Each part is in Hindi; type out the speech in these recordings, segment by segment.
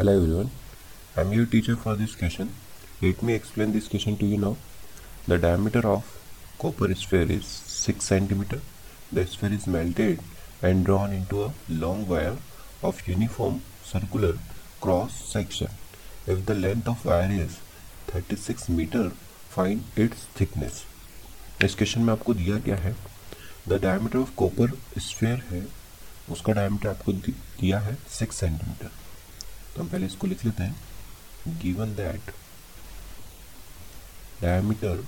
Hello everyone I am your teacher for this question let me explain this question to you now the diameter of copper sphere is six centimetre the sphere is melted and drawn into a long wire of uniform circular cross section if the length of wire is thirty six metre find its thickness इस क्वेश्चन में आपको दिया गया है? The diameter of copper sphere है, उसका डायमीटर आपको दिया है सिक्स सेंटीमीटर हम पहले इसको लिख लेते हैं। Given that diameter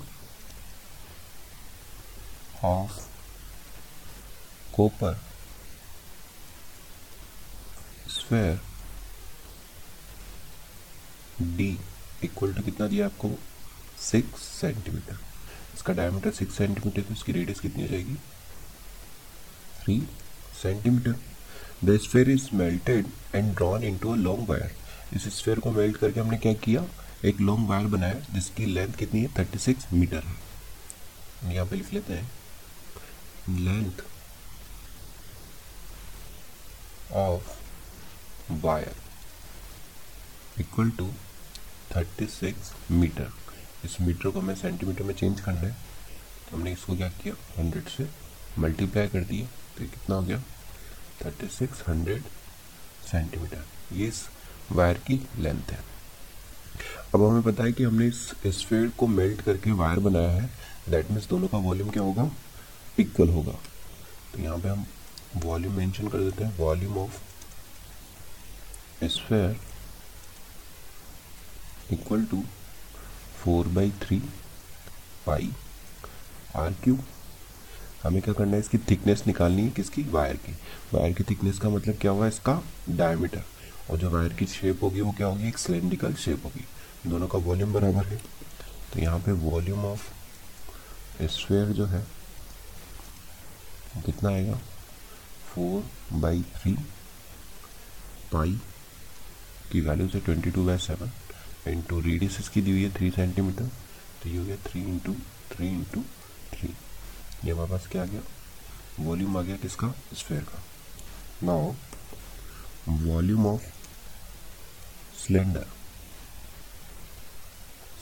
of copper sphere d equal to कितना दिया आपको? सिक्स सेंटीमीटर इसका डायमीटर सिक्स सेंटीमीटर तो इसकी रेडियस कितनी हो जाएगी? Three centimetre the sphere is melted and drawn into a long wire इस स्फेयर को मेल्ट करके हमने क्या किया? एक लॉन्ग वायर बनाया, जिसकी लेंथ कितनी है? थर्टी सिक्स मीटर है यहाँ पे लिख लेते हैं। Length of wire equal to thirty six metre इस मीटर को हमें सेंटीमीटर में चेंज करना है। तो हमने इसको क्या किया? हंड्रेड से मल्टीप्लाई कर दिया। तो कितना हो गया? Thirty six hundred centimetre. ये इस वायर की लेंथ है। अब हमें पता है कि हमने इस स्फेयर को मेल्ट करके वायर बनाया है। दैट मीन्स दोनों का वॉल्यूम क्या होगा? इक्वल होगा। तो यहाँ पे हम वॉल्यूम मेंशन कर देते हैं। Volume of sphere equal to four by three pi r cube हमें क्या करना है, इसकी थिकनेस निकालनी है किसकी? वायर की। वायर की थिकनेस का मतलब क्या हुआ? इसका डायमीटर और जो वायर की शेप होगी, वो क्या होगी? एक सिलेंड्रिकल शेप होगी। दोनों का वॉल्यूम बराबर है। तो यहाँ पे वॉल्यूम ऑफ़ स्फेयर जो है, कितना आएगा? फोर बाई थ्री पाई की वैल्यू से twenty two by seven into radius इसकी दी हुई है थ्री सेंटीमीटर तो ये हो गया three into three into three ये हमारे पास क्या आ गया? वॉल्यूम आ गया किसका? स्फेयर का। Now volume of cylinder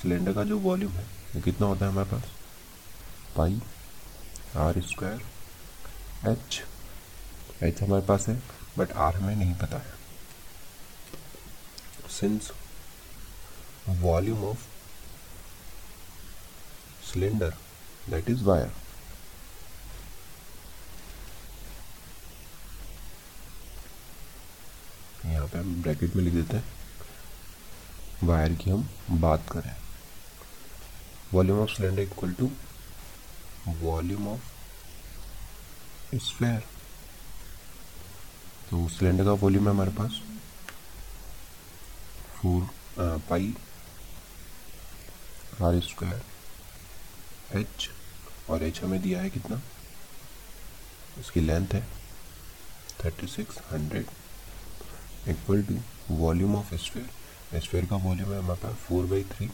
cylinder का जो वॉल्यूम है, वो कितना होता है हमारे पास? Pi r square h h हमारे पास है बट आर हमें नहीं पता है। Since volume of cylinder that is wire यहाँ पे हम ब्रैकेट में लिख देते हैं। वायर की हम बात करें। Volume of cylinder equal to volume of sphere तो सिलेंडर का वॉल्यूम है हमारे पास four pi r square h और एच हमें दिया है कितना? इसकी लेंथ है thirty six hundred equal to volume of sphere sphere का वॉल्यूम है हमारे पास four by three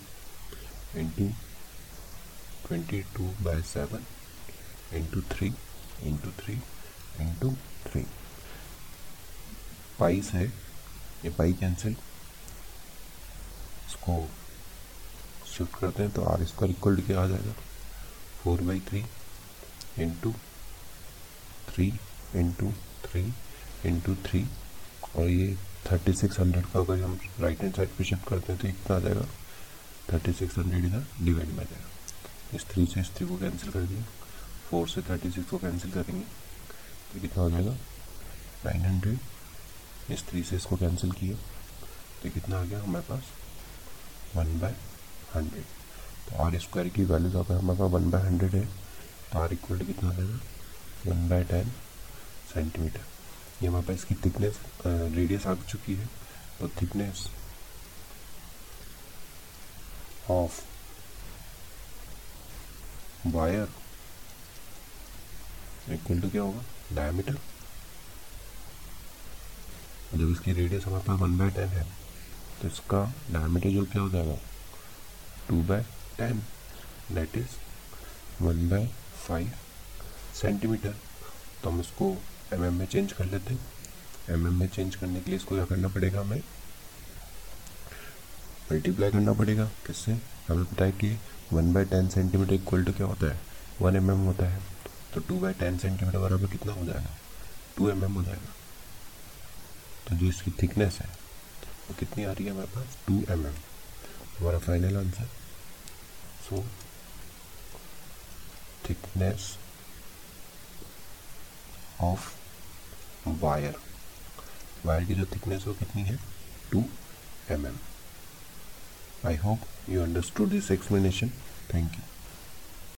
into twenty two by seven into three into three into three pies है ये पाई कैंसिल इसको शिफ्ट करते हैं तो आर स्क्वायर इक्वल क्या आ जाएगा? Four by three into three into three into three और ये थर्टी सिक्स हंड्रेड का अगर हम राइट हैंड साइड पे शिफ्ट करते हैं तो कितना आ जाएगा। थर्टी सिक्स हंड्रेड इधर डिवाइड में आ जाएगा। इस थ्री से इस थ्री को कैंसिल कर दिया फोर से थर्टी सिक्स को कैंसिल करेंगे। तो कितना हो जाएगा? नाइन हंड्रेड इस थ्री से इसको कैंसिल किया। तो कितना आ गया हमारे पास? वन बाय हंड्रेड तो आर स्क्वायर की वैल्यू यहाँ पे हमारे पास वन बाय हंड्रेड है। तो आर इक्वल टू कितना आ जाएगा? वन बाय टेन सेंटीमीटर ये हमारे पास इसकी थिकनेस रेडियस आ चुकी है। तो thickness of wire equal to क्या होगा? डायमीटर जब इसकी रेडियस हमारे पास वन बाय टेन है तो इसका डायमीटर जो क्या हो जाएगा? Two by ten that is one by five centimetre तो हम इसको एम mm में चेंज कर लेते हैं। एम mm में चेंज करने के लिए इसको क्या करना पड़ेगा हमें? मल्टीप्लाई करना पड़ेगा। किससे? हमें पता है कि one by ten centimetre equal to क्या होता है? वन एम एम होता है। तो टू बाई टेन सेंटीमीटर बराबर कितना हो जाएगा? टू एम हो जाएगा। तो जो इसकी थिकनेस है, वो तो कितनी आ रही है हमारे पास? टू एम हमारा final answer so thickness of wire wire की जो थिकनेस वो कितनी है? Two m m I hope you understood this explanation thank you